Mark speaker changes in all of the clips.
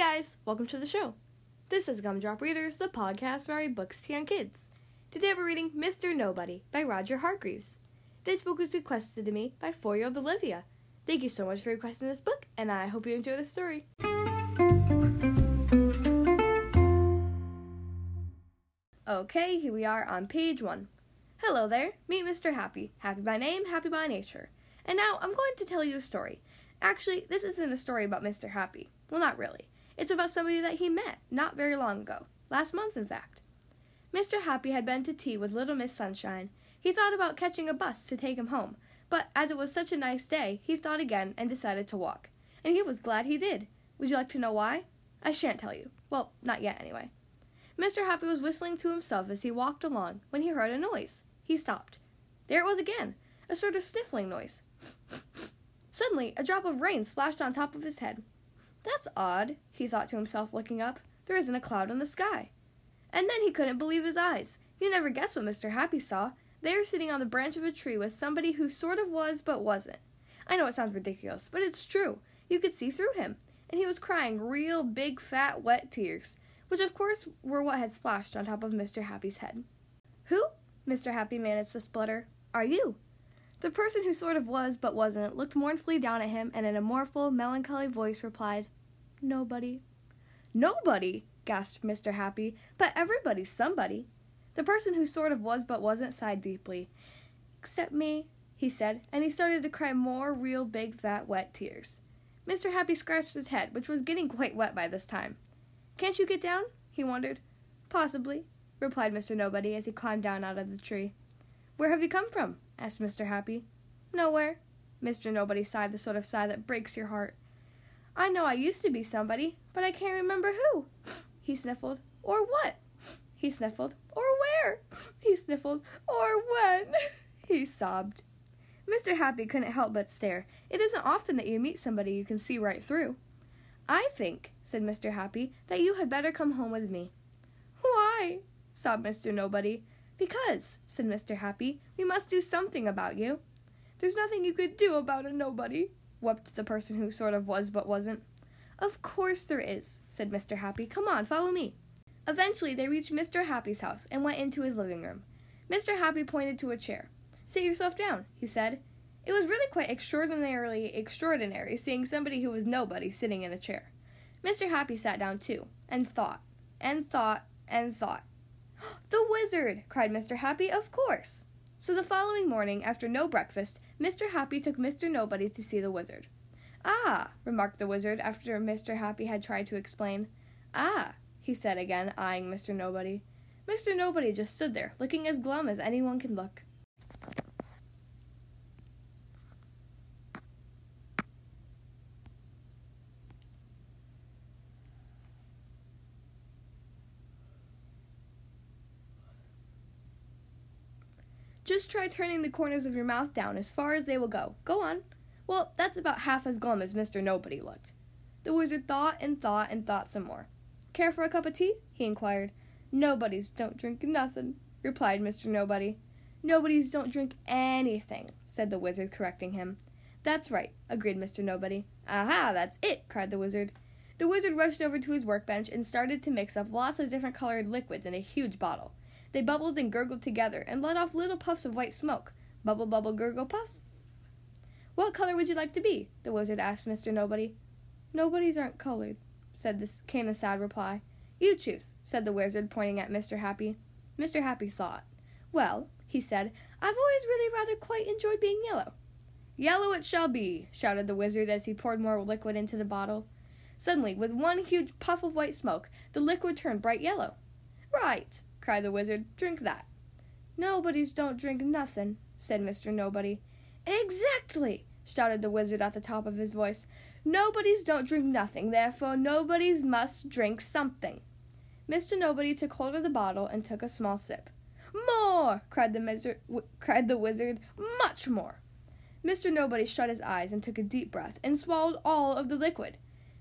Speaker 1: guys, welcome to the show. This is Gumdrop Readers, the podcast where I read books to young kids. Today we're reading Mr. Nobody by Roger Hargreaves. This book was requested to me by four year old Olivia. Thank you so much for requesting this book, and I hope you enjoy the story. Okay, here we are on page one. Hello there, meet Mr. Happy. Happy by name, happy by nature. And now I'm going to tell you a story. Actually, this isn't a story about Mr. Happy. Well, not really. It's about somebody that he met not very long ago. Last month, in fact. Mr. Happy had been to tea with little Miss Sunshine. He thought about catching a bus to take him home, but as it was such a nice day, he thought again and decided to walk. And he was glad he did. Would you like to know why? I shan't tell you. Well, not yet, anyway. Mr. Happy was whistling to himself as he walked along when he heard a noise. He stopped. There it was again, a sort of sniffling noise. Suddenly, a drop of rain splashed on top of his head. That's odd, he thought to himself, looking up. There isn't a cloud in the sky. And then he couldn't believe his eyes. He never guessed what Mr. Happy saw. There, sitting on the branch of a tree, was somebody who sort of was but wasn't. I know it sounds ridiculous, but it's true. You could see through him. And he was crying real big, fat, wet tears, which of course were what had splashed on top of Mr. Happy's head. Who? Mr. Happy managed to splutter. Are you? The person who sort of was but wasn't looked mournfully down at him and in a mournful, melancholy voice replied, Nobody. Nobody? gasped Mr. Happy. But everybody's somebody. The person who sort of was but wasn't sighed deeply. Except me, he said, and he started to cry more real big, fat, wet tears. Mr. Happy scratched his head, which was getting quite wet by this time. Can't you get down? he wondered. Possibly, replied Mr. Nobody as he climbed down out of the tree. Where have you come from? Asked Mr. Happy. Nowhere. Mr. Nobody sighed the sort of sigh that breaks your heart. I know I used to be somebody, but I can't remember who. He sniffled. Or what? He sniffled. Or where? He sniffled. Or when? He sobbed. Mr. Happy couldn't help but stare. It isn't often that you meet somebody you can see right through. I think, said Mr. Happy, that you had better come home with me. Why? sobbed Mr. Nobody. Because, said Mr. Happy, we must do something about you. There's nothing you could do about a nobody, wept the person who sort of was but wasn't. Of course there is, said Mr. Happy. Come on, follow me. Eventually they reached Mr. Happy's house and went into his living room. Mr. Happy pointed to a chair. Sit yourself down, he said. It was really quite extraordinarily extraordinary seeing somebody who was nobody sitting in a chair. Mr. Happy sat down too, and thought, and thought, and thought. The wizard! cried Mr. Happy. Of course! So the following morning, after no breakfast, Mr. Happy took Mr. Nobody to see the wizard. Ah, remarked the wizard after Mr. Happy had tried to explain. Ah, he said again, eyeing Mr. Nobody. Mr. Nobody just stood there, looking as glum as anyone can look. Just try turning the corners of your mouth down as far as they will go. Go on. Well, that's about half as glum as Mr. Nobody looked. The wizard thought and thought and thought some more. Care for a cup of tea? he inquired. Nobodies don't drink nothing, replied Mr. Nobody. Nobodies don't drink anything, said the wizard, correcting him. That's right, agreed Mr. Nobody. Aha, that's it, cried the wizard. The wizard rushed over to his workbench and started to mix up lots of different colored liquids in a huge bottle. They bubbled and gurgled together and let off little puffs of white smoke. Bubble, bubble, gurgle, puff. What color would you like to be? the wizard asked Mr. Nobody. Nobodies aren't colored, said this came a sad reply. You choose, said the wizard, pointing at Mr. Happy. Mr. Happy thought. Well, he said, I've always really rather quite enjoyed being yellow. Yellow it shall be, shouted the wizard as he poured more liquid into the bottle. Suddenly, with one huge puff of white smoke, the liquid turned bright yellow. Right, cried the wizard. Drink that. Nobodies don't drink nothin', said Mr. Nobody. Exactly, shouted the wizard at the top of his voice. Nobodies don't drink nothing, therefore nobodies must drink something. Mr. Nobody took hold of the bottle and took a small sip. More! cried the, miser- w- cried the wizard. Much more! Mr. Nobody shut his eyes and took a deep breath and swallowed all of the liquid.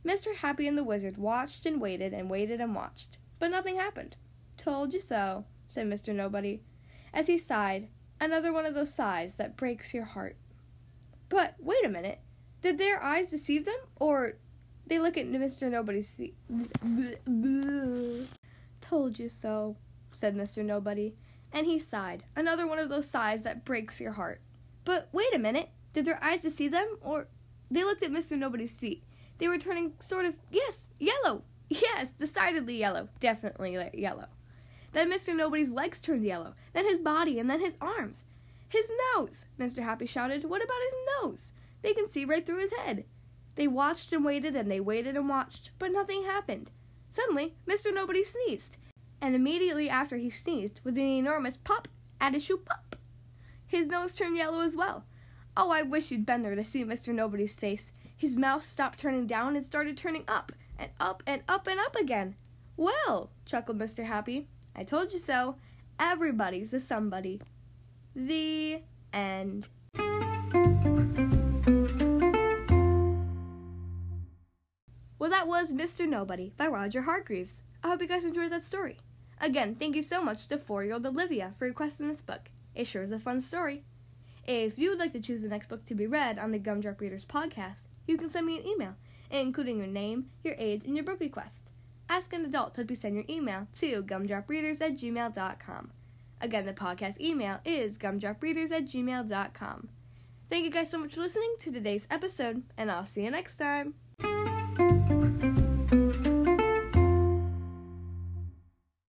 Speaker 1: Mr. Happy and the wizard watched and waited and waited and watched, but nothing happened. Told you so, said Mr. Nobody, as he sighed, another one of those sighs that breaks your heart. But wait a minute. Did their eyes deceive them, or They look at Mr. Nobody's feet. Told you so, said Mr. Nobody, and he sighed. Another one of those sighs that breaks your heart. But wait a minute. Did their eyes deceive them? Or they looked at Mr. Nobody's feet. They were turning sort of, yes, yellow. Yes, decidedly yellow. Definitely yellow. Then Mr. Nobody's legs turned yellow. Then his body, and then his arms. His nose! Mr. Happy shouted. What about his nose? They can see right through his head. They watched and waited, and they waited and watched, but nothing happened. Suddenly, Mr. Nobody sneezed, and immediately after he sneezed, with an enormous pop, at a shoe pop, his nose turned yellow as well. Oh, I wish you'd been there to see Mr. Nobody's face. His mouth stopped turning down and started turning up, and up and up and up again. Well, chuckled Mr. Happy, I told you so. Everybody's a somebody. The end. Well, that was Mr. Nobody by Roger Hargreaves. I hope you guys enjoyed that story. Again, thank you so much to four year old Olivia for requesting this book. It sure is a fun story. If you would like to choose the next book to be read on the Gumdrop Readers podcast, you can send me an email, including your name, your age, and your book request. Ask an adult to help you send your email to gumdropreaders at gmail.com. Again, the podcast email is gumdropreaders at gmail.com. Thank you guys so much for listening to today's episode, and I'll see you next time.